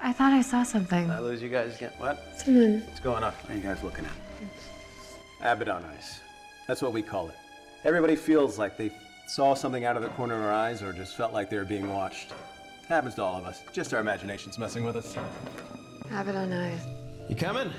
I thought I saw something. Did I lose you guys again? What? Someone. What's going on? What are you guys looking at? Abaddon eyes. That's what we call it. Everybody feels like they saw something out of the corner of their eyes or just felt like they were being watched. happens to all of us. Just our imaginations messing with us. Abaddon eyes. You coming?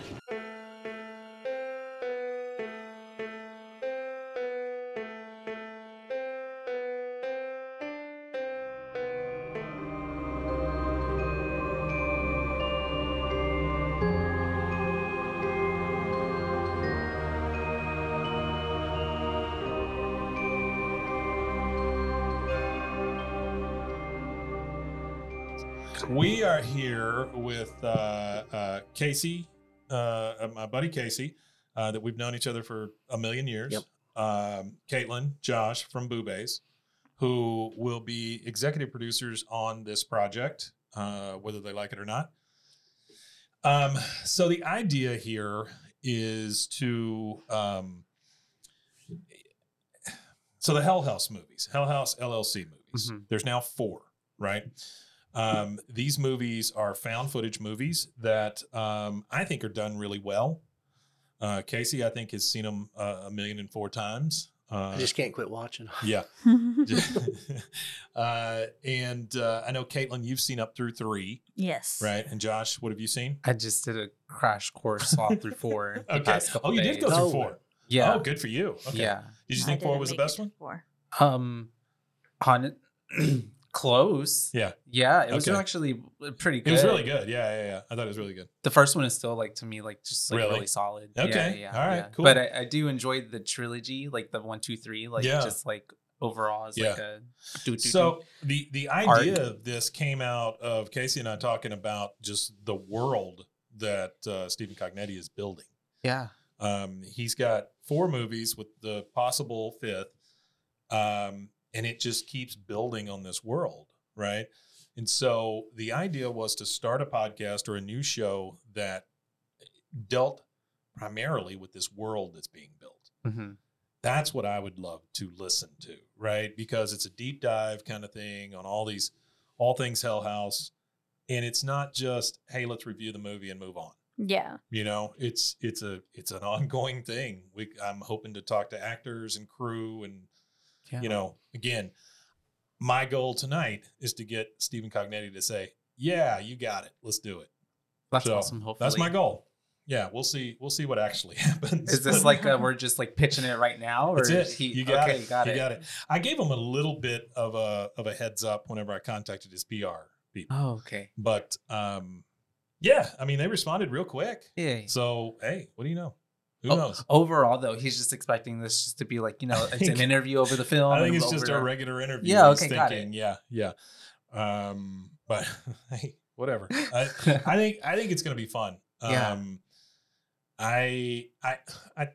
We are here with uh, uh, Casey, uh, my buddy Casey, uh, that we've known each other for a million years. Yep. Um, Caitlin, Josh from BooBaes, who will be executive producers on this project, uh, whether they like it or not. Um, so the idea here is to um, so the Hell House movies, Hell House LLC movies. Mhm. There's now four, right? Um, these movies are found footage movies that um, I think are done really well. Uh, Casey, I think, has seen them uh, a million and four times. Uh, I just can't quit watching. yeah. uh, and uh, I know, Caitlin, you've seen up through three, yes. right? And Josh, what have you seen? I just did a crash course all through four. Okay. Oh, you did go through No. four. Yeah. Oh, good for you. Okay. Yeah. Did you think four was the best one? four. Um, on close. Yeah. Yeah, it was actually pretty good. It was really good. Yeah, yeah, yeah. I thought it was really good. The first one is still like to me like just like Really? really, solid. Okay. Yeah, All right, yeah. cool. But I, I do enjoy the trilogy, like the one, two, three, like Yeah. just like overall is Yeah. like a So the the idea of this came out of Casey and I talking about just the world that uh, Stephen Cognetti is building. yeah. Um, he's got four movies with the possible fifth, um, and it just keeps building on this world, right? And so the idea was to start a podcast or a new show that dealt primarily with this world that's being built. hmm That's what I would love to listen to, right? Because it's a deep dive kind of thing on all these, all things Hell House, and it's not just hey, let's review the movie and move on Yeah. you know it's it's a it's an ongoing thing we i'm hoping to talk to actors and crew and Yeah. you know again my goal tonight is to get stephen cognetti to say yeah you got it let's do it that's So, awesome. Hopefully, that's my goal yeah we'll see we'll see what actually happens Is this like uh we're just like pitching it right now, or that's it he? you got okay, it got you it. got it i gave him a little bit of a of a heads up whenever i contacted his pr people Oh, okay. but um yeah i mean they responded real quick Yeah. so hey what do you know who knows Overall, though, he's just expecting this just to be like you know, it's think- an interview over the film. I think it's just a regular interview. Yeah, okay, got thinking, Yeah, yeah. Um, but hey, whatever. I, I think I think it's gonna be fun. Yeah. Um, I, I, I,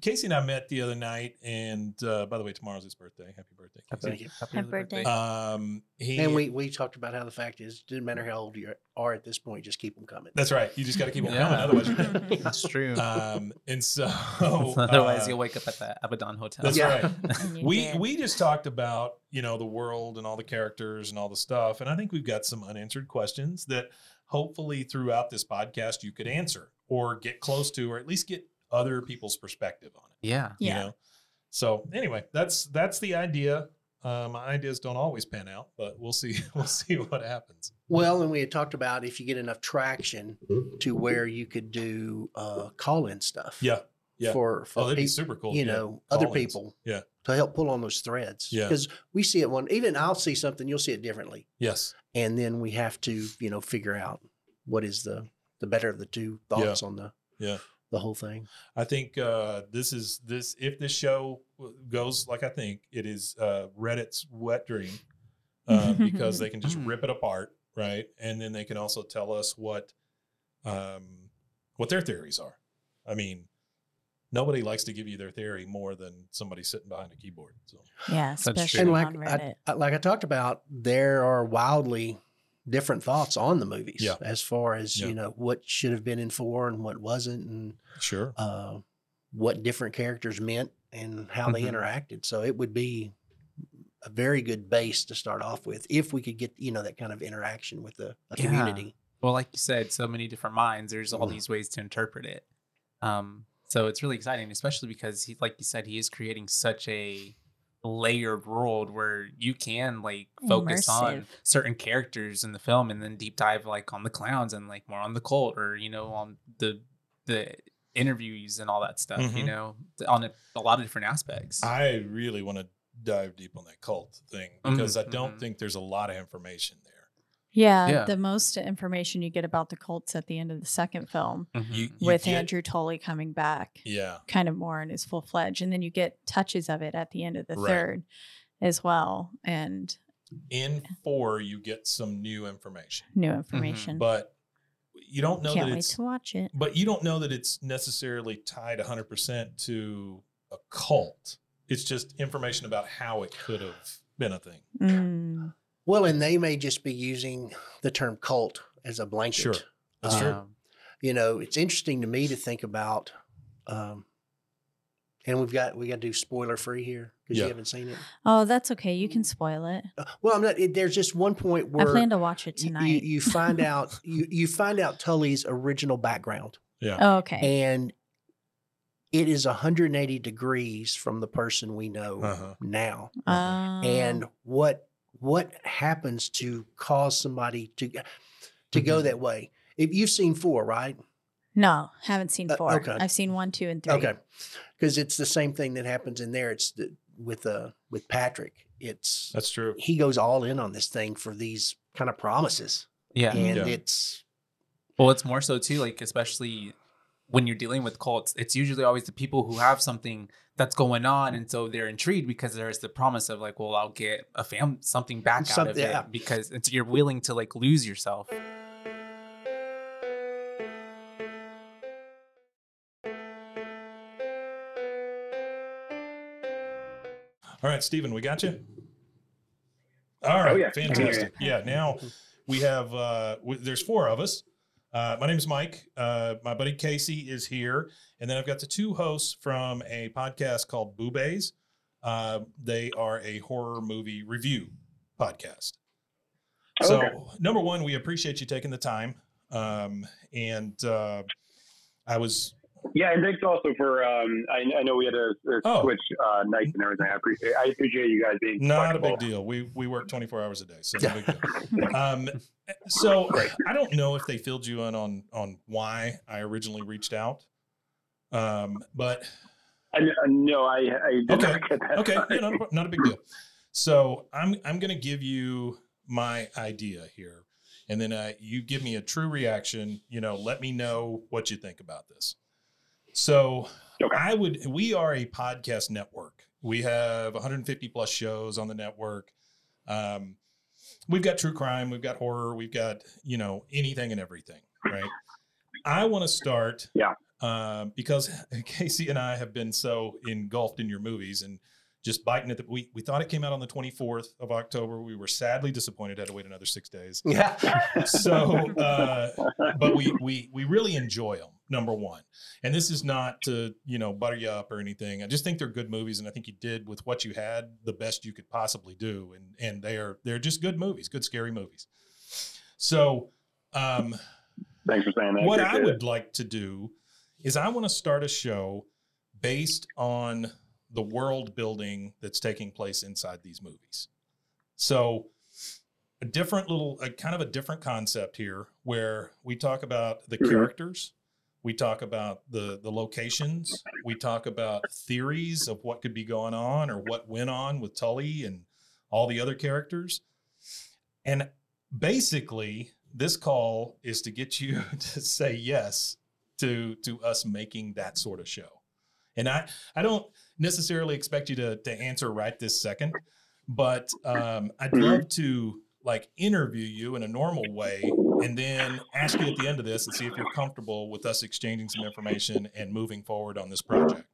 Casey and I met the other night, and uh, by the way, tomorrow's his birthday. Happy birthday, Happy, Casey. Thank you. happy Happy early birthday. Um, he, And we, we talked about how the fact is, it doesn't matter how old you are at this point, just keep them coming. that's right. You just got to keep them Yeah. coming, otherwise you're dead. That's true. Um, and so Otherwise, uh, you'll wake up at the Abaddon Hotel. That's Yeah. right. We we just talked about you know the world and all the characters and all the stuff and i think we've got some unanswered questions that hopefully throughout this podcast you could answer or get close to or at least get other people's perspective on it Yeah. you Yeah. know so anyway that's that's the idea Uh, my ideas don't always pan out, but we'll see. We'll see what happens. Well, and we had talked about if you get enough traction to where you could do uh, call in stuff. Yeah, yeah. For, for Oh, that'd be super cool. You yeah. know, other Call-ins. people. Yeah. To help pull on those threads. Yeah. Because we see it one, even I'll see something, you'll see it differently. Yes. And then we have to, you know, figure out what is the the better of the two thoughts on the Yeah. The whole thing. I think uh, this is this. If this show goes like I think it is, uh, Reddit's wet dream, uh, because they can just rip it apart, right? And then they can also tell us what, um, what their theories are. I mean, nobody likes to give you their theory more than somebody sitting behind a keyboard. So Yeah, true. especially And like on I, Reddit. I- like I talked about, there are wildly different thoughts on the movies Yeah. as far as Yeah. you know what should have been in four and what wasn't, and sure, uh, what different characters meant and how they Mhm. interacted. So it would be a very good base to start off with if we could get you know that kind of interaction with the a Yeah. community. Well, like you said, so many different minds. There's all Mm. these ways to interpret it. Um, so it's really exciting, especially because he, like you said, he is creating such a layered world where you can like focus on certain characters in the film and then deep dive like on the clowns and like more on the cult or you know on the the interviews and all that stuff. You Mhm. know, on a, a lot of different aspects. I really want to dive deep on that cult thing because I don't mhm. think there's a lot of information there. Yeah, Yeah. the most information you get about the cults at the end of the second film Mhm. You, you with get- Andrew Tully coming back, Yeah, kind of more in his full fledged, and then you get touches of it at the end of the Right. third as well, and in four you get some new information, new information. but you don't know Can't that wait it's to watch it. but you don't know that it's necessarily tied 100% to a cult. It's just information about how it could have been a thing. Mm. Well, and they may just be using the term cult as a blanket. Sure. That's true. Um, You know, it's interesting to me to think about. Um, and we've got we got to do spoiler free here because Yeah. you haven't seen it. Oh, that's okay. You can spoil it. Uh, Well, I'm not. It, there's just one point where I plan to watch it you- tonight. You, you find out you you find out Tully's original background, Yeah. oh, okay. and it is 180 degrees from the person we know Uh-huh. now. Um, And what what happens to cause somebody to to go Mm-hmm. that way? If you've seen four, right? no, haven't seen Uh, four. okay. I've seen one, two, and three. Okay, because it's the same thing that happens in there. It's the, with uh with Patrick. It's That's true. he goes all in on this thing for these kind of promises, yeah. and Yeah. it's Well, it's more so too, like especially when you're dealing with cults, it's usually always the people who have something that's going on, and so they're intrigued because there's the promise of like, well, I'll get a fam something back out of yeah. it because it's you're willing to like lose yourself. All right, Stephen, we got you. All right, Oh, yeah. I can hear you. fantastic. Yeah, now we have. Uh, w- there's four of us. Uh, my name is Mike. Uh, my buddy Casey is here, and then I've got the two hosts from a podcast called BooBaes. Uh, they are a horror movie review podcast. So, Okay. number one, we appreciate you taking the time. Um, and uh, I was Yeah, and thanks also for. Um, I, I know we had to uh, Oh. switch uh, nights and everything. I appreciate. I appreciate you guys being Not a big deal. We we work 24 hours a day, so no big deal. Um, so I don't know if they filled you in on on why I originally reached out. Um, but I, I- no, I, I Okay. get that. okay, yeah, not, a- not a big deal. So I'm I'm gonna give you my idea here, and then uh, you give me a true reaction. You know, let me know what you think about this. So Okay. I would. We are a podcast network. We have 150 plus shows on the network. Um, we've got true crime. We've got horror. We've got you know anything and everything. Right. I want to start. Yeah. Um, because Casey and I have been so engulfed in your movies and just biting at the. We we thought it came out on the 24th of October. We were sadly disappointed. Had to wait another six days yeah. so uh, but we we we really enjoy them number one and this is not to you know butter you up or anything i just think they're good movies and i think you did with what you had the best you could possibly do and and they are they're just good movies good scary movies so um Thanks for saying that. what I it. would like to do is I want to start a show based on the world building that's taking place inside these movies. So, a different little, a kind of a different concept here where we talk about the Mhm. characters, we talk about the the locations, we talk about theories of what could be going on or what went on with Tully and all the other characters. And basically, this call is to get you to say yes to to us making that sort of show. And I I don't necessarily expect you to to answer right this second, but um, I'd Mhm. love to like interview you in a normal way and then ask you at the end of this and see if you're comfortable with us exchanging some information and moving forward on this project.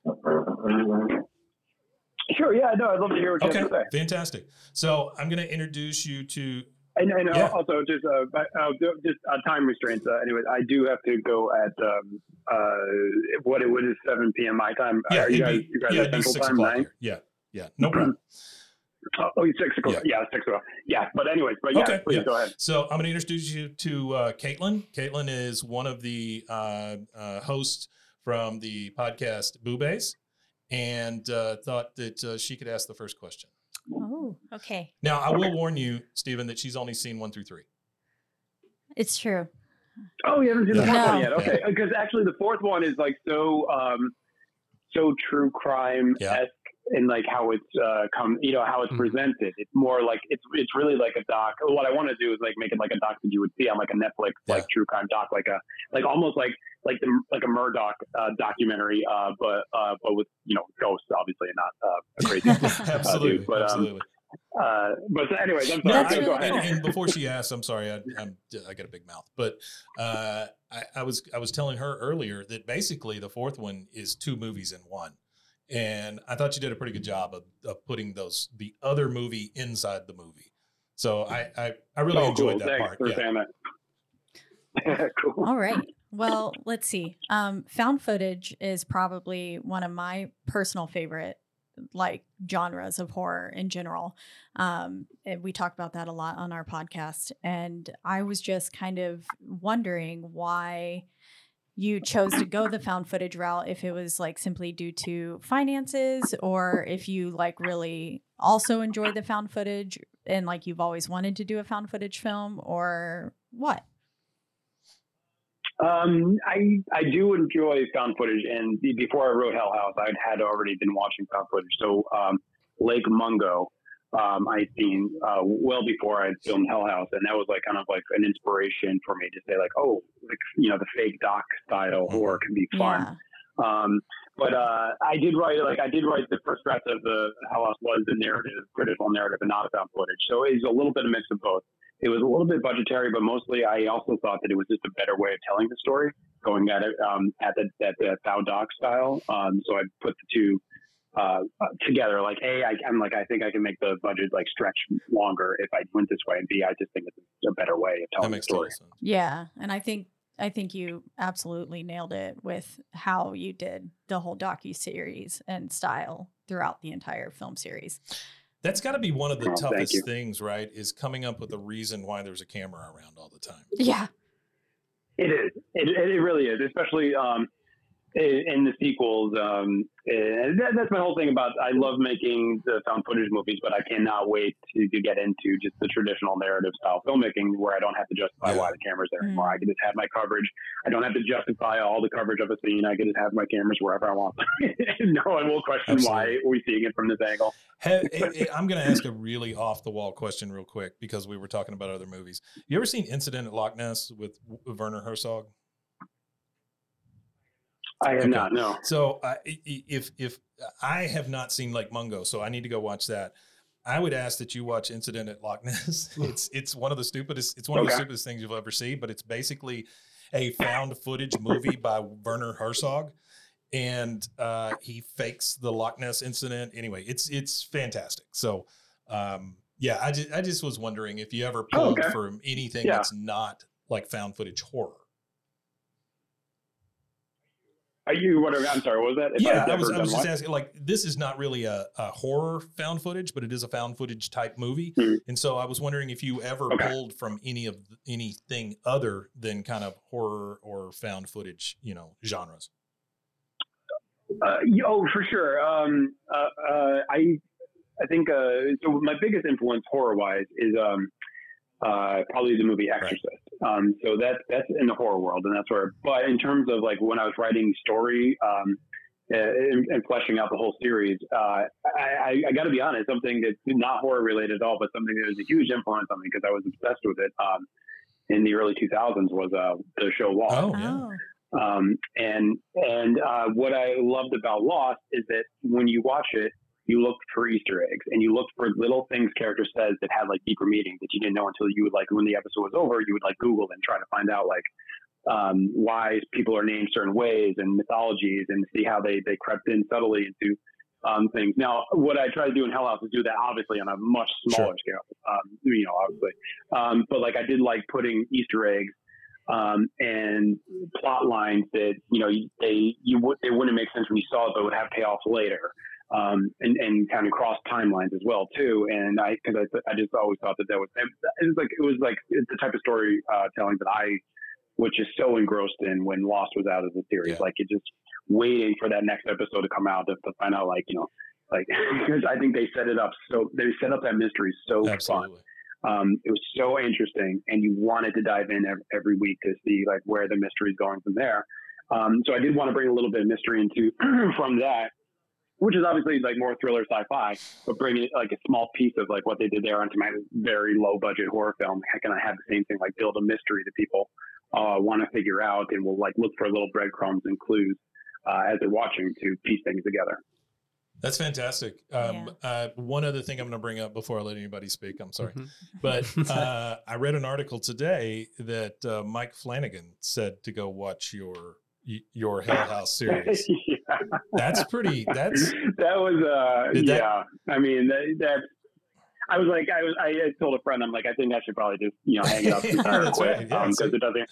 Sure. Yeah. No, I'd love to hear what you Okay, have to say. fantastic. So I'm going to introduce you to And, and Yeah. also just uh, uh, just uh, time restraints. Uh, anyway, I do have to go at um, uh, what it would is seven p.m. my time. yeah, Are you guys, be, you guys yeah, are it'd Central time nine? Yeah, yeah, no problem. Oh, oh, six o'clock. Yeah. six o'clock. Yeah, but anyways, but yeah, Okay, please yeah. go ahead. So I'm going to introduce you to uh, Caitlin. Caitlin is one of the uh, uh, hosts from the podcast BooBaes, and uh, thought that uh, she could ask the first question. Oh, okay. Now, I will warn you, Stephen, that she's only seen one through three. It's true. Oh, you haven't seen the Yeah. fourth one yet? Okay, because actually the fourth one is like so um, so true crime esque in like how it's uh, come, you know, how it's Mhm. presented. It's more like it's it's really like a doc. What I want to do is like make it like a doc that you would see on like a Netflix like true crime doc, like a like almost like like the like a Murdaugh uh, documentary, uh, but uh, but with you know ghosts, obviously, and not uh, a crazy. absolutely, dude, but, um, absolutely. uh, but anyways, I'm sorry. I- go really ahead. and, and before she asks, I'm sorry, I, I'm I got a big mouth, but uh, I, I was I was telling her earlier that basically the fourth one is two movies in one, and I thought you did a pretty good job of, of putting those the other movie inside the movie. So I I, I really Oh, enjoyed cool. that Thanks part. for Yeah. saying that. cool. All right. Well, let's see. Um, found footage is probably one of my personal favorite like genres of horror in general. Um, and we talk about that a lot on our podcast. And I was just kind of wondering why you chose to go the found footage route if it was like simply due to finances or if you like really also enjoy the found footage and like you've always wanted to do a found footage film or what Um, I I do enjoy found footage, and before I wrote Hell House, I had already been watching found footage. So um, Lake Mungo, um, I'd seen uh, well before I had filmed Hell House, and that was like kind of like an inspiration for me to say like, oh, like, you know, the fake doc style horror can be fun. yeah Um, but uh, I did write like I did write the first draft of the Hell House was the narrative, critical narrative, and not about found footage. So it's a little bit of mix of both. It was a little bit budgetary, but mostly I also thought that it was just a better way of telling the story, going at it um, at the at the faux doc style. Um, so I put the two uh, together. Like a, I, I'm like I think I can make the budget like stretch longer if I went this way, and b, I just think it's a better way of That telling the story. Yeah, and I think I think you absolutely nailed it with how you did the whole docu series and style throughout the entire film series. That's got to be one of the Oh, toughest things, right? Is coming up with a reason why there's a camera around all the time. Yeah, It is. It, it really is, especially um, in, in the sequels. Um, and that, that's my whole thing about. I love making the found footage movies, but I cannot wait to, to get into just the traditional narrative style filmmaking, where I don't have to justify Yeah. why the camera's there Mm. anymore. I can just have my coverage. I don't have to justify all the coverage of a scene. I can just have my cameras wherever I want. no one will question why we're seeing it from this angle. Have, eh, eh, I'm going to ask a really off the wall question real quick because we were talking about other movies. You ever seen Incident at Loch Ness with Werner Herzog? I have Okay. not. No. So uh, if if I have not seen Lake Mungo, so I need to go watch that. I would ask that you watch Incident at Loch Ness. It's it's one of the stupidest. It's one of the stupidest things you'll ever see. But it's basically a found footage movie by Werner Herzog, and uh, he fakes the Loch Ness incident. Anyway, it's it's fantastic. So. Um, yeah, I just, I just was wondering if you ever Oh, pulled okay. from anything Yeah. that's not like found footage horror. Are you? What? I'm sorry. What was that? If yeah, I've I was, I was just what? asking. Like, this is not really a, a horror found footage, but it is a found footage type movie. Mhm. And so I was wondering if you ever Okay. pulled from any of anything other than kind of horror or found footage, you know, genres. Uh, oh, for sure. Um, uh, uh, I I think uh, so. My biggest influence horror wise is um, uh, probably the movie Exorcist. Um, so that's that's in the horror world, and that's where. But in terms of like when I was writing story um, and, and fleshing out the whole series, uh, I, I, I got to be honest. Something that's not horror related at all, but something that was a huge influence on me because I was obsessed with it. Um, in the early 2000s was uh, the show Lost. Oh, yeah. Oh. Um, and and uh, what I loved about Lost is that when you watch it, you look for Easter eggs and you look for little things character says that had like deeper meaning that you didn't know until you would like when the episode was over, you would like Google and try to find out like um, why people are named certain ways and mythologies and see how they they crept in subtly into um, things. Now, what I try to do in Hell House is do that obviously on a much smaller scale, um, you know, obviously. Um, but like I did like putting Easter eggs um, and plot lines that you know they you would they wouldn't make sense when you saw it, but would have payoff later. Um, and, and kind of cross timelines as well too. And I, cause I, I just always thought that that was, it was like, it was like the type of story, uh, telling that I, which is so engrossed in when Lost was out of the series, Yeah. like it just waiting for that next episode to come out to, to find out, like, you know, like, because I think they set it up so, they set up that mystery so fun. Um, it was so interesting and you wanted to dive in every, every week to see like where the mystery is going from there. Um, so i did want to bring a little bit of mystery into from that which is obviously like more thriller sci-fi but bringing like a small piece of like what they did there onto my very low budget horror film how can i have the same thing like build a mystery that people uh, want to figure out and will like look for little breadcrumbs and clues uh, as they're watching to piece things together That's fantastic. Um, uh, one other thing I'm going to bring up before I let anybody speak. I'm sorry, Mhm. but uh, I read an article today that uh, Mike Flanagan said to go watch your your Hill House series. yeah. That's pretty. That's that was uh Did that- yeah. I mean that, that I was like I was I told a friend I'm like I think I should probably just you know hang it up Yeah, retire that's quit right. Yeah, because it doesn't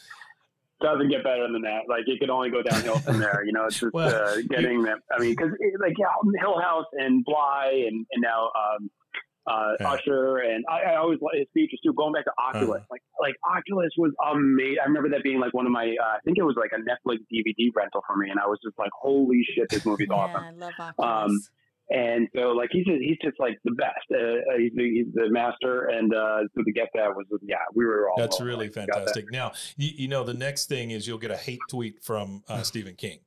doesn't get better than that. Like it could only go downhill from there. You know, it's just Well, uh, getting that. I mean, because like yeah, Hill House and Bly and and now um, uh, Yeah. Usher and I, I always like his features too. Going back to Oculus, Uh-huh. like like Oculus was amazing. I remember that being like one of my. Uh, I think it was like a Netflix DVD rental for me, and I was just like, holy shit, this movie's yeah, awesome. I love Um, Oculus. And so, like, he's just, he's just like the best. Uh, uh, he's, the, he's the master. And uh, so to get that was, yeah, we were all. that's all really like, got that. fantastic. Now you, you know the next thing is you'll get a hate tweet from uh, Stephen King,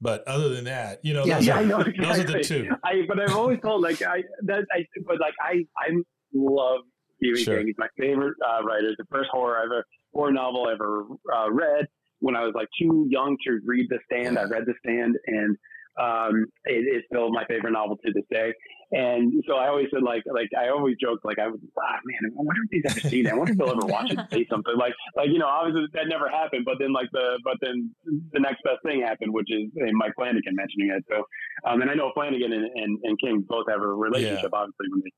but other than that, you know Yeah, those, Yeah, are, I know. those are Exactly. the two. I, but I've always told like I that I but like I I love Stephen Sure. King. He's my favorite uh, writer. It's the first horror I ever horror novel I ever uh, read. When I was like too young to read The Stand, I read The Stand, and um, it's still my favorite novel to this day. And so I always said like like I always joked like I was ah man I wonder if he's ever seen it. I wonder if he'll ever watch it and say something like like you know obviously that never happened. But then like the but then the next best thing happened, which is uh, Mike Flanagan mentioning it. So um, and I know Flanagan and, and, and King both have a relationship, obviously, when they,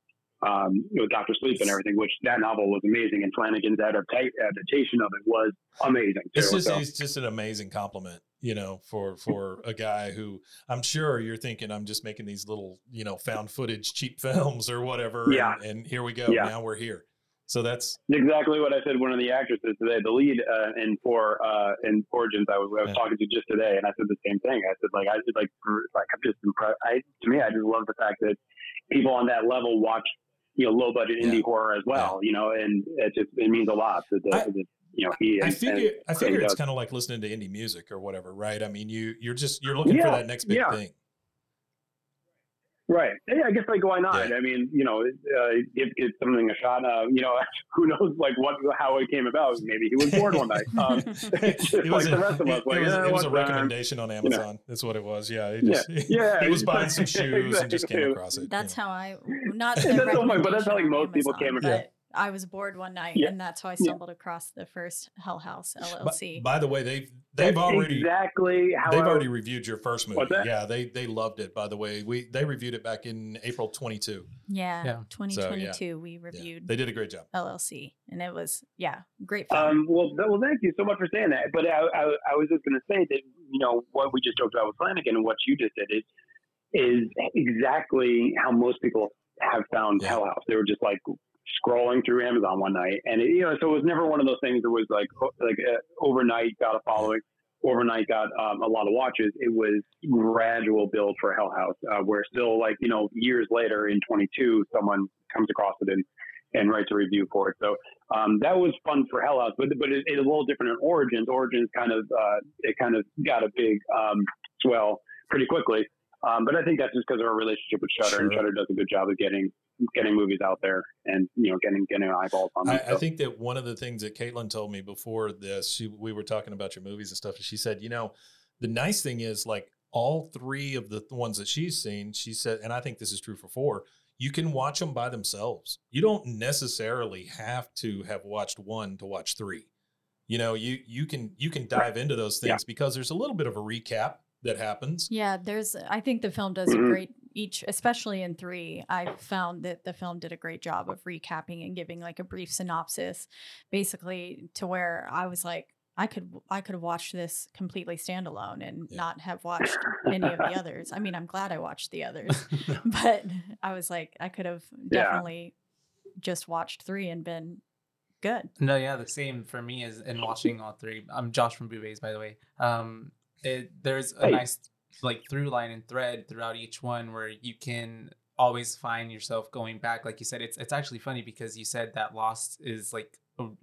um, with Doctor Sleep and everything, which that novel was amazing, and Flanagan's adapta- adaptation of it was amazing too. It's just so, it's just an amazing compliment, you know, for for a guy who I'm sure you're thinking I'm just making these little, you know, found footage cheap films or whatever. Yeah. And, and here we go. Yeah. Now we're here. So that's exactly what I said. One of the actresses today, the lead uh, in for uh, in Origins, I was I was Yeah. talking to just today, and I said the same thing. I said like I just like like I'm just impressed. I to me, I just love the fact that people on that level watch you know low budget indie Yeah. horror as well. You know, and it just it means a lot that, the, I- that you know he. I and- figure and I figure it's kind of like listening to indie music or whatever, right? I mean, you you're just you're looking for that next big yeah. thing. Right. Yeah, I guess like why not? Yeah. I mean, you know, uh, give, give something a shot. Uh, you know, who knows like what how it came about? Maybe he was bored one night. Um, just It was like a- the rest of us. it Like, was, yeah, it was a recommendation on Amazon. That's what it was. Yeah, he just, yeah, he was buying some shoes and just came across it. That's you know. how I not That's the so funny, but that's how, like, recommendation on most people came across- but I was bored one night, Yeah. and that's how I Yeah. stumbled across the first Hell House LLC. by the way, they've they've That's already exactly how they've I already reviewed your first movie. Yeah, they they loved it. By the way, we they reviewed it back in April 22. yeah, Yeah. 2022, we Yeah, reviewed they did a great job. LLC, and it was yeah, great fun. Um, well, th- well, thank you so much for saying that. But I, I, I was just going to say that you know what we just talked about with Flanagan and what you just did is is exactly how most people have found Yeah. Hell House. They were just like scrolling through Amazon one night, and it, you know, so it was never one of those things that was like like uh, overnight got a following. overnight got um, a lot of watches. It was gradual build for Hell House, uh, where still like you know years later in 22, someone comes across it and and writes a review for it. So um, that was fun for Hell House, but but it, it's a little different in Origins. Origins kind of uh, it kind of got a big um, swell pretty quickly. Um, but I think that's just because of our relationship with Shudder, and Shudder does a good job of getting getting movies out there and you know getting getting eyeballs on them. I, I think that one of the things that Caitlin told me before this, she, we were talking about your movies and stuff, and she said, you know, the nice thing is like all three of the th- ones that she's seen, she said, and I think this is true for four, you can watch them by themselves. You don't necessarily have to have watched one to watch three. You know, you you can you can dive into those things because there's a little bit of a recap that happens. Yeah, there's. I think the film does a Mhm. great each, especially in three. I found that the film did a great job of recapping and giving like a brief synopsis, basically to where I was like, I could I could have watched this completely standalone and Yeah. not have watched any of the others. I mean, I'm glad I watched the others, but I was like, I could have Yeah. definitely just watched three and been good. No, yeah, the same for me as in watching all three. I'm Josh from BooBaes, by the way. Um, it, there's a Hey. nice like through line and thread throughout each one where you can always find yourself going back. Like you said, it's it's actually funny because you said that Lost is like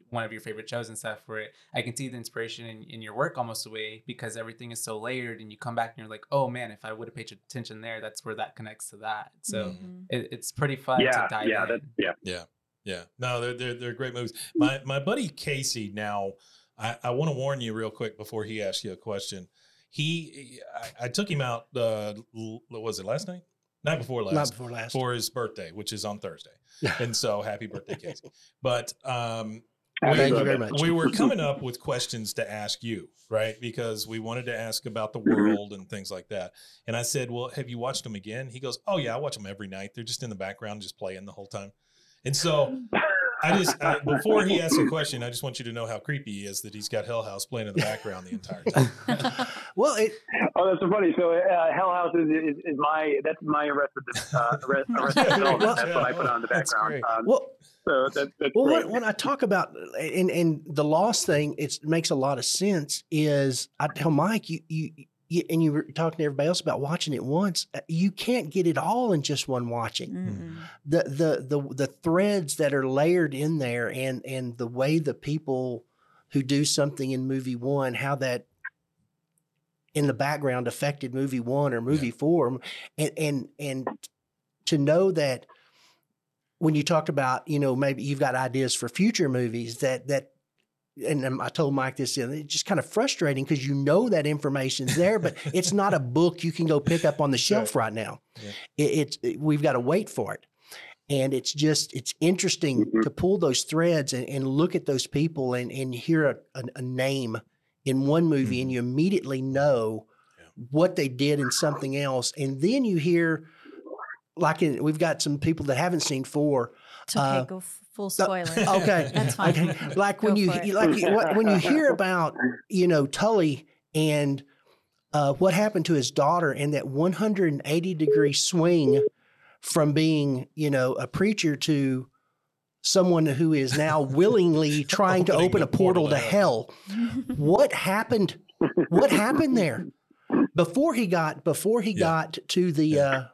one of your favorite shows and stuff. Where I can see the inspiration in, in your work almost away because everything is so layered, and you come back and you're like, oh man, if I would have paid attention there, that's where that connects to that. So Mhm. it, it's pretty fun yeah, to dive yeah, in. that's yeah. Yeah. Yeah. No, they're they're they're great movies. My my buddy Casey now, I, I want to warn you real quick before he asks you a question. He I, I took him out uh l- was it last night? Night before last Not before last. for his birthday, which is on Thursday. and so happy birthday, Casey. But um Happy Thank you very much. we were coming up with questions to ask you, right? Because we wanted to ask about the world and things like that. And I said, Well, have you watched them again? He goes, Oh, yeah, I watch them every night. They're just in the background, just playing the whole time. And so I just, I, before he asks a question, I just want you to know how creepy he is that he's got Hell House playing in the background the entire time. well, it, Oh, that's so funny. So, uh, Hell House is, is, is my that's my Arrested uh, Arrest, Arrested Development. That's what I put on the background. Um, well, so that, Well, when, when I talk about and and the Lost thing, it makes a lot of sense. Is I tell Mike, you you, you and you were talking to everybody else about watching it once. uh, You can't get it all in just one watching. Mm-mm. The the the the threads that are layered in there, and and the way the people who do something in movie one, how that in the background affected movie one or movie four, and and and to know that when you talked about, you know, maybe you've got ideas for future movies that that and um, I told Mike this, you know, it's just kind of frustrating because you know that information's there, but it's not a book you can go pick up on the shelf right now. Yeah. It, it's it- we've got to wait for it, and it's just it's interesting Mhm. to pull those threads and, and look at those people and and hear a, a, a name in one movie, and you immediately know Yeah. what they did in something else, and then you hear like in, we've got some people that haven't seen four. It's okay. Uh, go f- full spoiler. Okay, That's fine. Okay, like when you it. like when you hear about you know Tully and uh, what happened to his daughter and that 180 degree swing from being you know a preacher to someone who is now willingly trying to open a portal, portal to to hell. what happened? What happened there before he got before he Yeah. got to the Yeah. uh,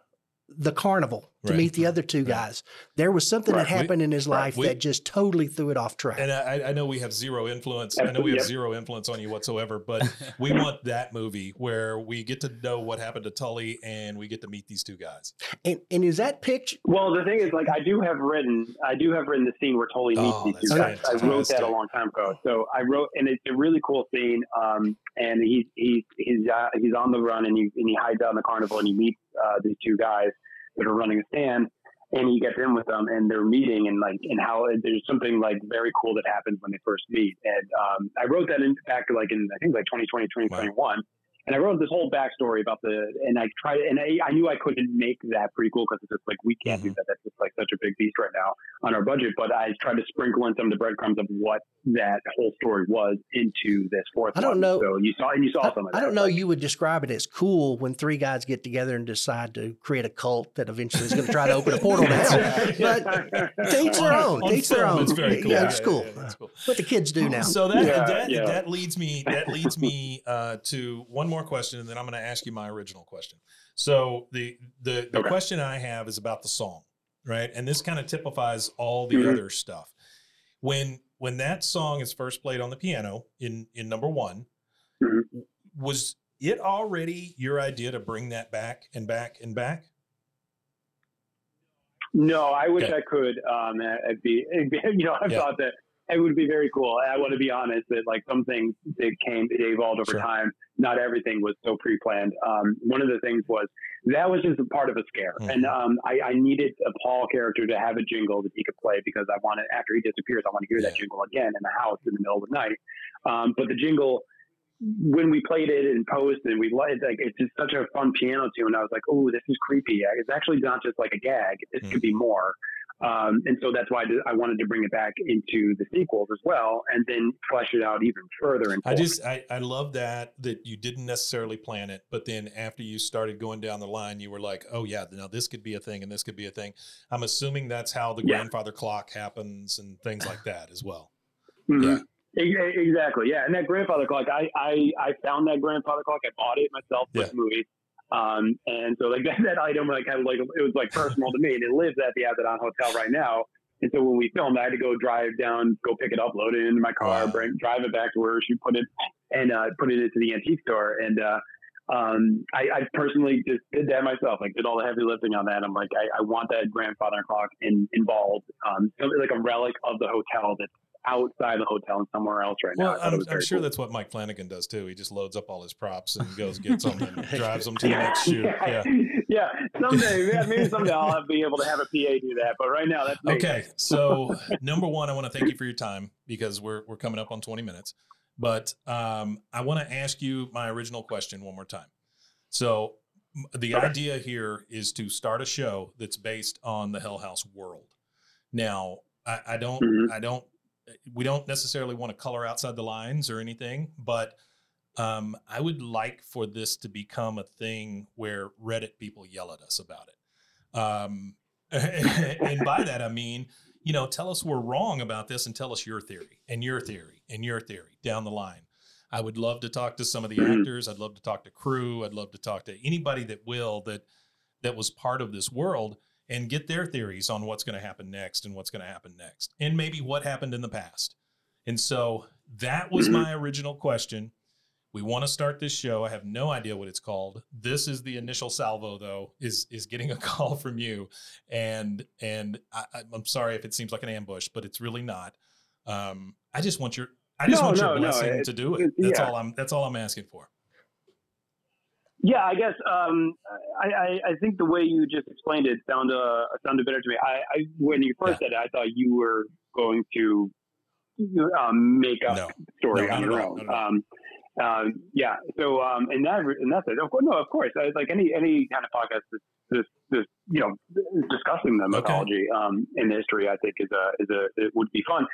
the carnival to Right. meet the other two Right. guys? There was something Right. that happened in his life We- that just totally threw it off track. And I, I know we have zero influence. I know we have Yep. zero influence on you whatsoever, but we want that movie where we get to know what happened to Tully and we get to meet these two guys. And and is that picture? Well, the thing is, like, I do have written, I do have written the scene where Tully meets Oh, these that's two guys. I wrote that a long time ago. So I wrote, and it's a really cool scene. Um, and he's he's he's uh, he's on the run, and he and he hides out in the carnival, and he meets uh, these two guys that are running a stand, and he gets in with them, and they're meeting, and like, and how there's something like very cool that happens when they first meet. And um, I wrote that in back like in I think like 2020, 2021. And I wrote this whole backstory about the, and I tried, and I, I knew I couldn't make that prequel because it's just like we can't Mm-hmm. do that. That's just like such a big beast right now on our budget. But I tried to sprinkle in some of the breadcrumbs of what that whole story was into this fourth. I don't one. know- So you saw, and you saw I, some of that. I don't know. Like, You would describe it as cool when three guys get together and decide to create a cult that eventually is going to try to open a portal to hell. But to each their own. On To each their own. It's very cool. Yeah, it's cool. that's cool. What the kids do now. So that Yeah, that, yeah. that leads me that leads me uh, to one more question, and then I'm going to ask you my original question. So the the, the Okay. question I have is about the song, right? And this kind of typifies all the Mhm. other stuff. When when that song is first played on the piano in in number one, Mhm. was it already your idea to bring that back and back and back? No, I wish Okay. I could. Um, it'd be, be, you know, I've Yeah. thought that it would be very cool. I want to be honest that like some things that came, they evolved over Sure. time. Not everything was so pre-planned. Um, one of the things was that was just a part of a scare, Mhm. and um, I, I needed a Paul character to have a jingle that he could play because I wanted after he disappears, I want to hear that jingle again in the house in the middle of the night. Um, but the jingle when we played it in post and we liked like it's just such a fun piano tune. I was like, oh, this is creepy. It's actually not just like a gag. This Mm. could be more. Um, and so that's why I, did, I wanted to bring it back into the sequels as well, and then flesh it out even further. And I just I, I love that that you didn't necessarily plan it, but then after you started going down the line, you were like, oh yeah, now this could be a thing and this could be a thing. I'm assuming that's how the Yeah. grandfather clock happens and things like that as well. Mhm. E- Exactly. Yeah. And that grandfather clock, I, I, I found that grandfather clock. I bought it myself for Yeah. the movie. Um, and so like that, that item, like had like, it was like personal to me and it lives at the Abaddon Hotel right now. And so when we filmed, I had to go drive down, go pick it up, load it into my car, Wow. bring, drive it back to where she put it and, uh, put it into the antique store. And, uh, um, I, I personally just did that myself, like did all the heavy lifting on that. I'm like, I, I want that grandfather clock in, involved, um, like a relic of the hotel that's outside the hotel and somewhere else right now. I Well, thought it I'm, I'm sure cool. that's what Mike Flanagan does too. He just loads up all his props and goes gets them and drives them to the next shoot. Yeah. yeah. Someday, yeah, maybe someday I'll be able to have a PA do that. But right now, that's me. Okay, so number one, I want to thank you for your time because we're we're coming up on 20 minutes. But um, I want to ask you my original question one more time. So m- the idea here is to start a show that's based on the Hell House world. Now, I, I don't, Mhm. I don't, we don't necessarily want to color outside the lines or anything, but um, I would like for this to become a thing where Reddit people yell at us about it. Um, and by that, I mean, you know, tell us we're wrong about this and tell us your theory and your theory and your theory down the line. I would love to talk to some of the Mhm. actors. I'd love to talk to crew. I'd love to talk to anybody that will that that was part of this world and get their theories on what's going to happen next and what's going to happen next and maybe what happened in the past. And so that was Mhm. my original question. We want to start this show. I have no idea what it's called. This is the initial salvo, though. Is is getting a call from you, and and I, I'm sorry if it seems like an ambush, but it's really not. Um, I just want your I just No, want no, your no, blessing it- to do it. it- That's yeah. all I'm. That's all I'm asking for. Yeah, I guess um, I, I, I think the way you just explained it sounded uh, sounded better to me. I, I when you first said it, I thought you were going to um, make up No. story No, on your own. Um, um, yeah. So um, in that in that sense, of course, no, of course, I, like any any kind of podcast, you know discussing the Okay. mythology um, and history, I think is a is a it would be fun.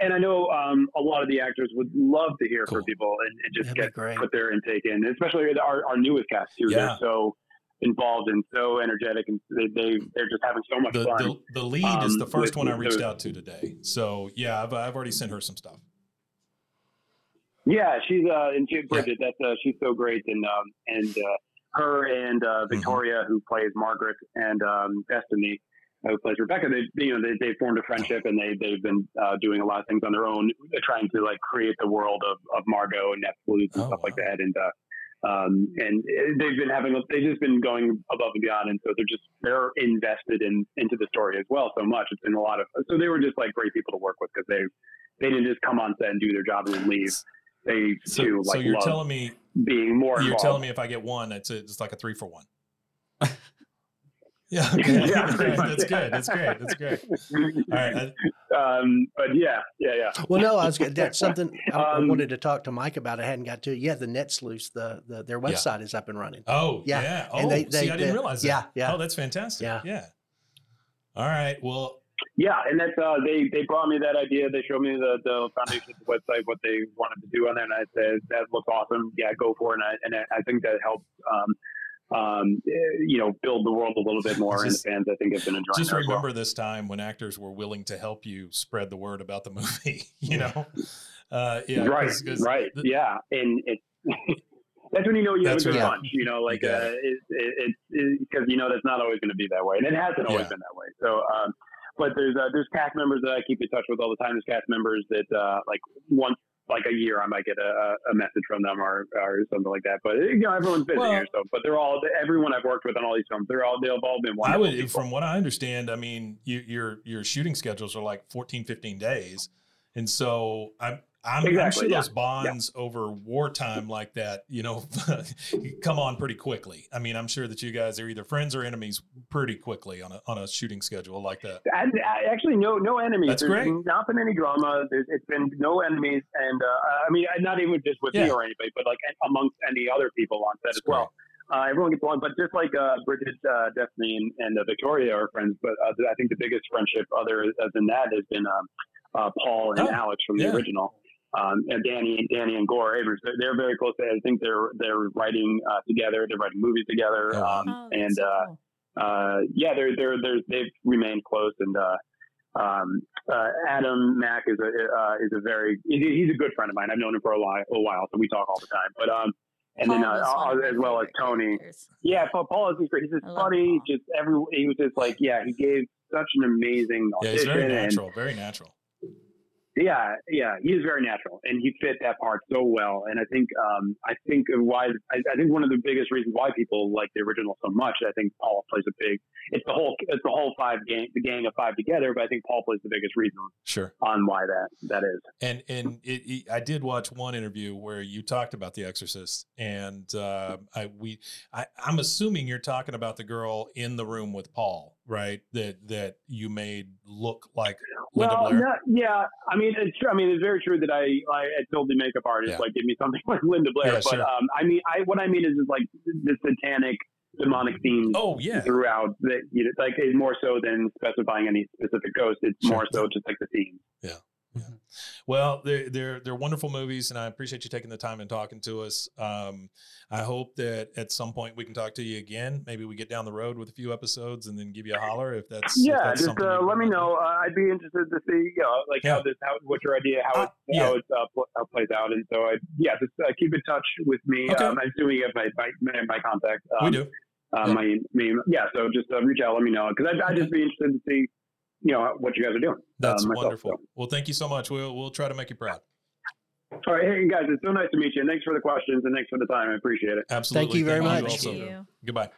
And I know um, a lot of the actors would love to hear Cool. from people and, and just That'd get great. put their intake in, especially our, our newest cast too. Yeah. They're so involved and so energetic, and they, they they're just having so much The, fun. the the lead is um, the first with- one I reached out to today. So yeah, I've I've already sent her some stuff. Yeah, she's uh, and she, Bridget. That's uh, she's so great, and um, and uh, her and Mm-hmm. uh, Victoria, who plays Margaret, and um, Destiny, who plays Rebecca. They you know they they formed a friendship, and they they've been uh, doing a lot of things on their own, uh, trying to like create the world of of Margot and Netflix and Oh, stuff like that, and. Uh, um, and they've been having, they've just been going above and beyond. And so they're just, they're invested in, into the story as well so much. It's been a lot of, so they were just like great people to work with because they, they didn't just come on set and do their job and leave. They So, too so like you're love telling me being more you're involved. telling me if I get one, it's a, it's like a three for one. Yeah, okay. Yeah, pretty that's good. That's great. That's great. All right. um, but yeah, yeah, yeah. Well, no, I was gonna- that's something I, I Um, wanted to talk to Mike about. I hadn't got to. it. Yeah, the NetSleuths, the, the their Yeah. website is up and running. Oh, yeah. Yeah, Oh, and they- see, they- I didn't they- realize that. yeah, yeah. Oh, that's fantastic. Yeah. Yeah. All right. Well, Yeah, and that's uh, they they brought me that idea. They showed me the the foundation's website, what they wanted to do on there, and I said that looks awesome. Yeah, go for it. And I, and I- think that helped. Um, um, eh, you know, build the world a little bit more, Just- and the fans I think have been enjoying. just it as well. remember this time when actors were willing to help you spread the word about the movie. You know. Uh, yeah. right, 'cause- 'cause right, the- yeah, and it's that's when you know you have a good right. punch. You know, like uh, it's it, it, because you know that's not always going to be that way, and it hasn't always Yeah. been that way. So, um, but there's uh, there's cast members that I keep in touch with all the time. There's cast members that uh, like once like a year I might get a, a message from them or or something like that. But you know everyone's busy Well- here, so but they're all everyone I've worked with on all these films. They're all they've all been I would, people. from what I understand, I mean, you, your your shooting schedules are like 14, 15 days, and so I'm I'm, I'm sure yeah, those bonds over wartime like that, you know, come on pretty quickly. I mean, I'm sure that you guys are either friends or enemies pretty quickly on a on a shooting schedule like that. I, I, actually, no, no enemies. That's There's great. not been any drama. There's, it's been no enemies, and uh, I mean, not even just with me or anybody, but like amongst any other people on set That's as well. Uh, everyone gets along, but just like uh, Bridget, uh, Destiny, and, and uh, Victoria are friends. But uh, I think the biggest friendship, other than that, has been um, uh, Paul and Oh, Alex from the yeah. original. Um, and Danny, and Danny and Gore Abrams, they're, they're very close. I think they're they're writing uh, together. They're writing movies together. Oh. Um, Oh, and so uh, cool. uh, yeah, they're they're they're they've remained close, and uh, um, uh, Adam Mack is a uh, is a very he's a good friend of mine. I've known him for a while, a while, so we talk all the time. But um, and then Paul uh, is one of uh, as well as Tony. characters. Yeah, Paul, Paul is great. He's just funny. Paul. Just every he was just like yeah, he gave such an amazing Yeah, he's audition, very and natural, very natural. Yeah, yeah, he is very natural, and he fit that part so well. And I think, um, I think why, I, I think one of the biggest reasons why people like the original so much, I think Paul plays a big. It's the whole, it's the whole five gang, the gang of five together. But I think Paul plays the biggest reason Sure. on why that that is. And and it, it, I did watch one interview where you talked about The Exorcist, and uh, I we I, I'm assuming you're talking about the girl in the room with Paul, right? That that you made look like Linda well, Blair. yeah, I mean, it's true. I mean, it's very true that I, I, I told the makeup artist Yeah. like give me something like Linda Blair. Yeah, but sure. um, I mean, I what I mean is, is like the satanic, demonic themes oh yeah, throughout. That you know, like is more so than specifying any specific ghost. It's Sure. more so just like the theme. Well, they're they're they're wonderful movies, and I appreciate you taking the time and talking to us. Um, I hope that at some point we can talk to you again. Maybe we get down the road with a few episodes and then give you a holler if that's if Yeah, that's just uh, let me know. Uh, I'd be interested to see, you know, like Yeah. how this, how what's your idea, how Uh, it, yeah. how it uh, pl- how it plays out, and so I, yeah, just uh, keep in touch with me. Okay. Um, I'm assuming you have my my, my, my contact. Um, We do. Uh, Yeah. My, my yeah, so just uh, reach out, let me know, because I'd, I'd just be interested to see, you know, what you guys are doing. That's um, myself, wonderful. so. Well, thank you so much. We'll we'll try to make you proud. All right, hey guys, it's so nice to meet you. and Thanks for the questions and thanks for the time. I appreciate it. Absolutely. Thank you very much. Thank also. you. Goodbye.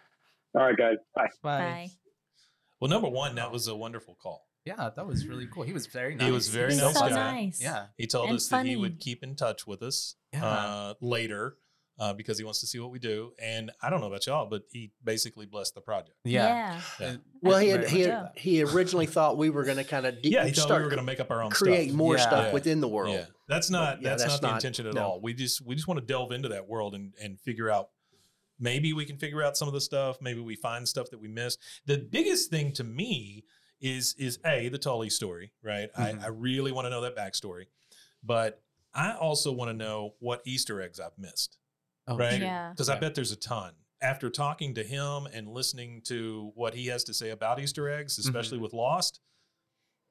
All right, guys, bye. Bye. Well, number one, that was a wonderful call. Yeah, that was really cool. He was very nice. He was very He's nice so guy. nice. Yeah. He told And us that he would keep in touch with us Yeah. uh, later uh, because he wants to see what we do. And I don't know about y'all, but he basically blessed the project. Yeah. Yeah. And- Well, he had, he, had, he originally thought we were going to kind of de- Yeah, he thought start we were going to make up our own create stuff. more Yeah. stuff Yeah. within the world. Yeah, that's not Yeah, that's, that's not the not- intention at no. all. We just we just want to delve into that world and and figure out. Maybe we can figure out some of the stuff. Maybe we find stuff that we missed. The biggest thing to me is is a the Tully story, right? Mhm. I, I really want to know that backstory, but I also want to know what Easter eggs I've missed, Oh, right? Yeah. Because I bet there's a ton. After talking to him and listening to what he has to say about Easter eggs, especially with Lost,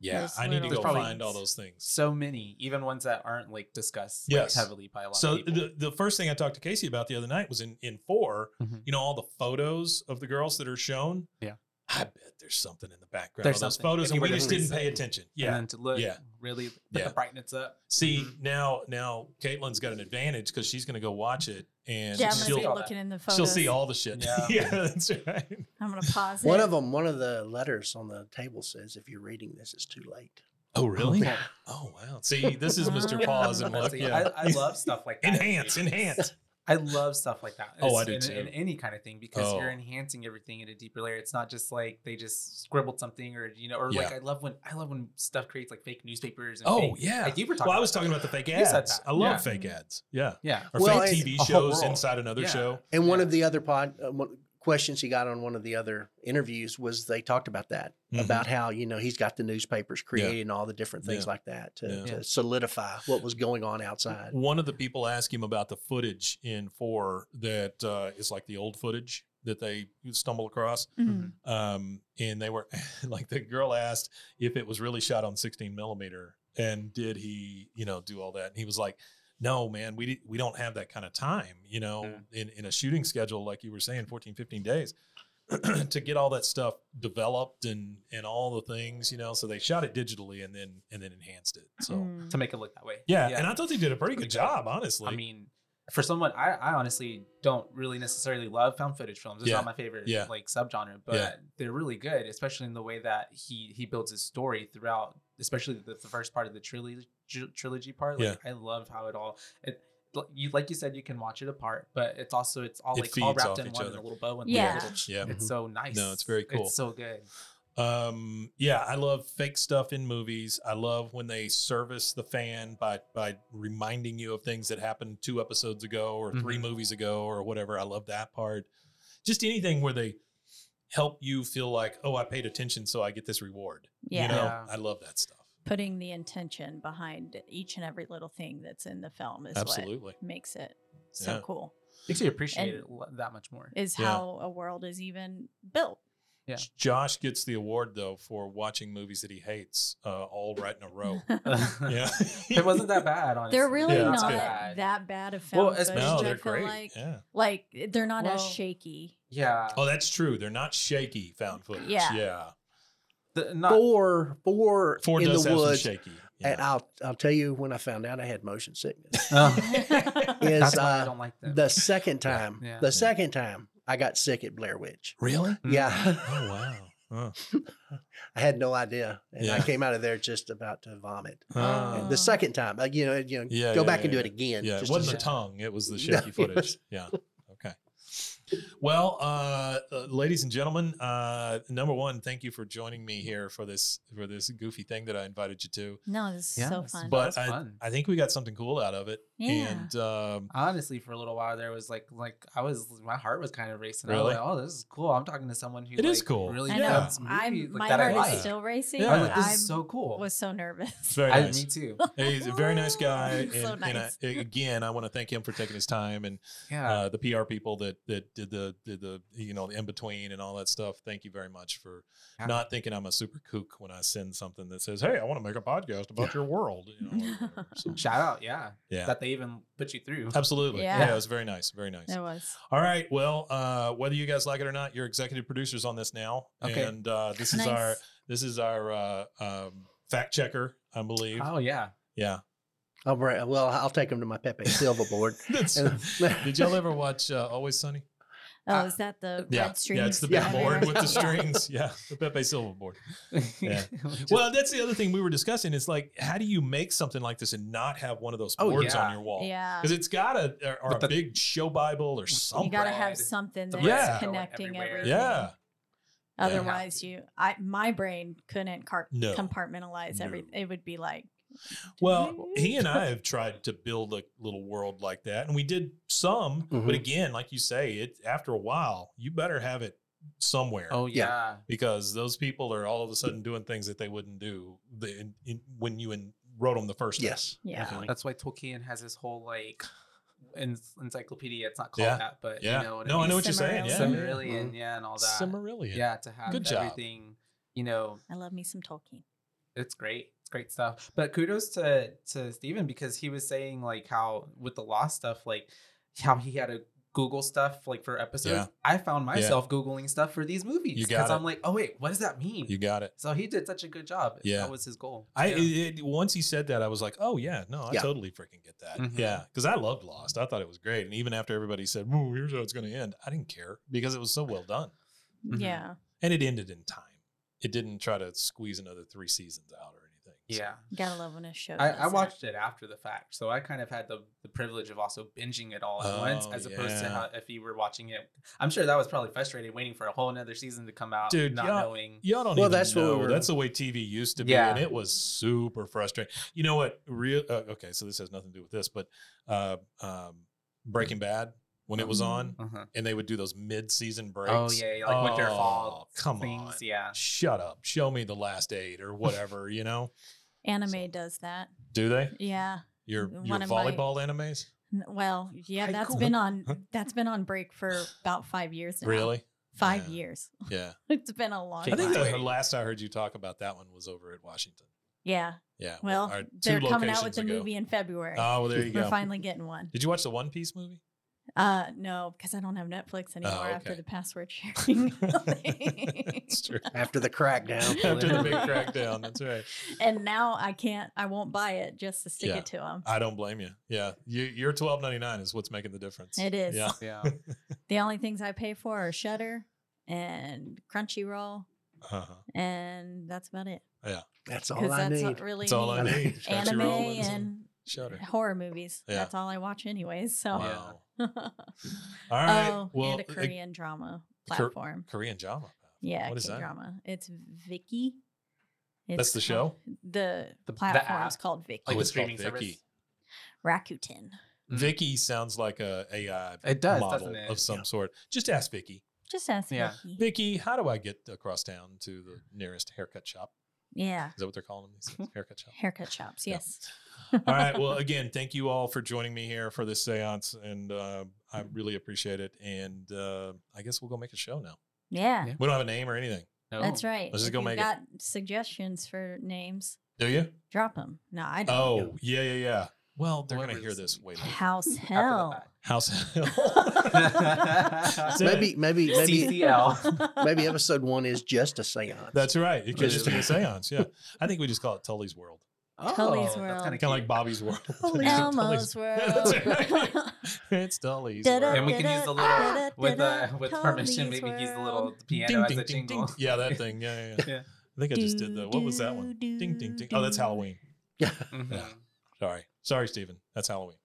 yeah, There's I need to go find all those things. So many, even ones that aren't like discussed Yes. like, heavily by a lot So of people. the, the first thing I talked to Casey about the other night was in in 4 Mhm. You know all the photos of the girls that are shown. Yeah. I bet there's something in the background There's of those photos, and we just didn't pay attention. And Yeah. then to look, Yeah. really put Yeah. the brightness up. See Mhm. now now Caitlin's got an advantage because she's going to go watch it and Yeah, I'm gonna she'll be looking in the photos. she'll see all the shit. Yeah. Yeah, that's right. I'm gonna pause it. One it. of them, one of the letters on the table says, "If you're reading this, it's too late." Oh really? Yeah. Oh wow. See, this is Mr. Pause and look. Yeah. I, I love stuff like that. enhance, enhance. I love stuff like that. Oh, I do in, too. in any kind of thing because you're Oh. enhancing everything in a deeper layer. It's not just like they just scribbled something or you know, or like I love when I love when stuff creates like fake newspapers. And Oh fake, yeah. like you were talking. well, I was talking about the fake You said ads. that. I love Yeah. fake ads. Yeah. Yeah, Or Well, fake TV shows inside another Yeah. show. And one of the other pod uh, one- questions he got on one of the other interviews was they talked about that Mhm. about how you know he's got the newspapers creating all the different things Yeah. like that to, Yeah. to solidify what was going on outside. One of the people asked him about the footage in four that uh, is like the old footage that they stumble across. Mhm. Um, and they were like the girl asked if it was really shot on 16 millimeter and did he, you know, do all that? And he was like, no, man, we, we don't have that kind of time, you know, in, in a shooting schedule, like you were saying, 14, 15 days to get all that stuff developed and, and all the things, you know, so they shot it digitally and then, and then enhanced it. So Mm. to make it look that way. yeah. And I thought they did a pretty good Pretty good. job, honestly. I mean, for someone, I, I honestly don't really necessarily love found footage films. It's Yeah. not my favorite Yeah. like subgenre, but Yeah. they're really good, especially in the way that he he builds his story throughout, especially the, the first part of the trilogy trilogy part. Like I love how it all it. You like you said, you can watch it apart, but it's also it's all It like all wrapped in each one in a little bow. And Yeah. Yeah. it's so nice. No, it's very cool. It's so good. Um, yeah, I love fake stuff in movies. I love when they service the fan by by reminding you of things that happened two episodes ago or 3 Mhm. movies ago or whatever. I love that part. Just anything where they help you feel like, oh, I paid attention, so I get this reward. Yeah. You know, Yeah. I love that stuff. Putting the intention behind each and every little thing that's in the film is Absolutely. what makes it so Yeah. cool. Makes you appreciate And- it that much more. Is Yeah. how a world is even built. Yeah. Josh gets the award though for watching movies that he hates uh, all right in a row. yeah, it wasn't that bad. Honestly, They're really Yeah, not that's that bad of Well, especially- No, they're feel great. like yeah. like they're not as shaky. Yeah. Oh, that's true. They're not shaky found footage. Yeah. Yeah. The- not, Four, four, Four in does the woods. some shaky. And I'll I'll tell you when I found out I had motion sickness. Oh. is That's why I uh, don't like them. the second time. Yeah. The second time I got sick at Blair Witch. Really? Mm. Yeah. Oh wow. Huh. I had no idea, and I came out of there just about to vomit. Uh, the second time, you know, you know, Yeah, go yeah, back and do it again. yeah, it wasn't the tongue; it was the shaky it footage. was- Yeah. Okay. Well, uh, uh, ladies and gentlemen, uh, number one, thank you for joining me here for this for this goofy thing that I invited you to. No, this is Yeah, so fun. But I, fun. I think we got something cool out of it. Yeah. And um, Honestly, for a little while there was like like I was my heart was kind of racing. I was Really? like, oh, this is cool. I'm talking to someone who It is like, cool. Really I Yeah. know. I'm movies, like, my that I heart like. is still racing. Yeah. I was like, this I is so cool. was so nervous. it's very I, nice. me too. He's a very nice guy, and, So and I, nice. again, I want to thank him for taking his time and Yeah. uh, the PR people that that did the did the you know the in between and all that stuff. Thank you very much for Yeah. not thinking I'm a super kook when I send something that says, "Hey, I want to make a podcast about your world." You know, or whatever. So, Shout out, yeah. yeah, That they even put you through. absolutely. Yeah. Yeah. it was very nice, very nice. It was. All right, well, uh, whether you guys like it or not, you're executive producers on this now, Okay. and uh, this is our this is our uh, um, fact checker, I believe. Oh yeah. Yeah. I'll well, I'll take them to my Pepe Silvia board. That's, did y'all ever watch uh, Always Sunny? Oh, Uh, is that the Yeah, red strings? yeah, it's the big Yeah. board with the strings. Yeah, the Pepe Silvia board. Yeah. Well, that's the other thing we were discussing. It's like, how do you make something like this and not have one of those Oh, boards on your wall? Yeah. because it's got a or, or With a the- big show Bible or something. You got to have something The that's bread going connecting everything. yeah, Yeah. Otherwise, you, I, my brain couldn't car- No. compartmentalize No. everything. It would be like, Well, he and I have tried to build a little world like that, and we did some. Mhm. But again, like you say, it after a while, you better have it somewhere. oh Yeah. yeah. because those people are all of a sudden doing things that they wouldn't do the, in, in, when you in, wrote them the first time. yes. yeah. Definitely. That's why Tolkien has this whole like en- encyclopedia. It's not called Yeah. that, but Yeah. you know no, I mean? know what you're saying. Yeah. Silmarillion. Silmarillion, yeah, and all that. Silmarillion. Yeah, to have Good job. everything, you know, I love me some Tolkien. it's great. It's great stuff. But kudos to to Stephen because he was saying like how with the lost stuff, like how he had to Google stuff like for episodes. Yeah. I found myself Googling stuff for these movies. Because. I'm like, oh wait, what does that mean? You got it. so he did such a good job. Yeah. That was his goal. I Yeah. it, it- once he said that, I was like, oh yeah, no, I Yeah. totally freaking get that. Mhm. Yeah, because I loved Lost. I thought it was great, and even after everybody said, "Oh, here's how it's going to end," I didn't care because it was so well done, Mhm. Yeah. and it ended in time. It didn't try to squeeze another three seasons out or anything. Yeah. Gotta love when a show. I, I watched it after the fact, so I kind of had the, the privilege of also binging it all at once, Oh, as opposed to how, if you were watching it. I'm sure that was probably frustrating, waiting for a whole another season to come out, Dude, not y'all- knowing. Y'all don't Well, even that's what we know. were- That's the way TV used to be, Yeah. and it was super frustrating. You know what? Real uh, okay. So this has nothing to do with this, but uh, um, Breaking Bad when it was on, Uh-huh. and they would do those mid-season breaks. Oh yeah, yeah, like winter, Oh, fall Come things. on, Yeah. shut up. Show me the last eight or whatever. you know? Anime does that. Do they? Yeah. Your One your of my- volleyball animes? Well, yeah, High that's school. been on that's been on break for about five years now. Really? Five Yeah. years. Yeah. It's been a long time. I think time. the last I heard you talk about that one was over at Washington. yeah. Yeah. Well, or two they're coming out with locations the ago. movie in February. Oh, well, there you We're go. finally getting one. Did you watch the One Piece movie? Uh, no, because I don't have Netflix anymore after Oh, okay. the password sharing. That's true. After the crackdown. After the big crackdown. That's right. and now I can't. I won't buy it just to stick Yeah. it to them. I don't blame you. Yeah, you, your twelve ninety nine is what's making the difference. It is. Yeah. Yeah. The only things I pay for are Shudder and Crunchyroll, Uh-huh. and that's about it. Yeah, that's all I that's need. really That's all I need. need. Anime Crunchyroll and Shudder. horror movies. Yeah. That's all I watch, anyways. So, Wow. All right. oh, well, and a uh, Korean drama Kor- platform. Korean drama. yeah, What is that? drama. It's Viki. That's the show. The, The- the platform's app? called Viki. Like Oh, the it's called streaming service. Viki. Rakuten. Viki sounds like a AI It does, model it? of some Yeah. sort. Just ask Viki. Just ask Yeah. Viki. Viki, how do I get across town to the nearest haircut shop? Yeah. Is that what they're calling them? These days? haircut shop. Haircut shops. Yeah. Yes. all right. Well, again, thank you all for joining me here for this seance, and uh, I really appreciate it. And uh, I guess we'll go make a show now. Yeah. Yeah. We don't have a name or anything, No. That's right. Let's just go you've make it. got suggestions for names, do you? drop them. No, I don't. Oh, yeah, yeah, yeah. Well, they're gonna hear this way later. House hell. House. That's Maybe, maybe, maybe, CCL. maybe episode one is just a seance. That's right. It could Just- just be a seance. Yeah, I think we just call it Tully's World, Tully's Oh, World. That's kind kind of like Bobby's World. Elmo's World. That's it's Tully's Da-da. World. And we can use the little with the with permission. Maybe use the little World. piano as a jingle. Yeah, that thing. Yeah, yeah, yeah. Yeah. I think I just did the. What was that one? Do, Ding, ding, ding. Oh, that's do. Halloween. Mhm. Yeah. Sorry, sorry, Stephen. That's Halloween.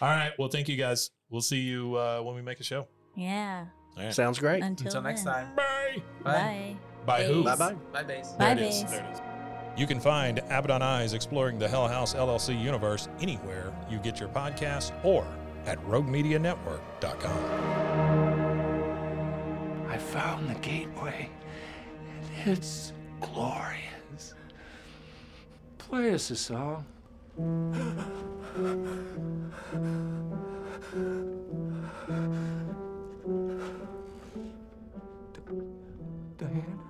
All right. Well, thank you guys. We'll see you uh, when we make a show. Yeah. All right. Sounds great. Until, Until next time. Bye. Bye. By who? Bye bye. Bye, base. Bye, There it is. There it is. You can find Abaddon Eyes exploring the Hell House LLC universe anywhere you get your podcasts or at roguemedianetwork.com. I found the gateway, and it's glorious. Play us a song. Diana?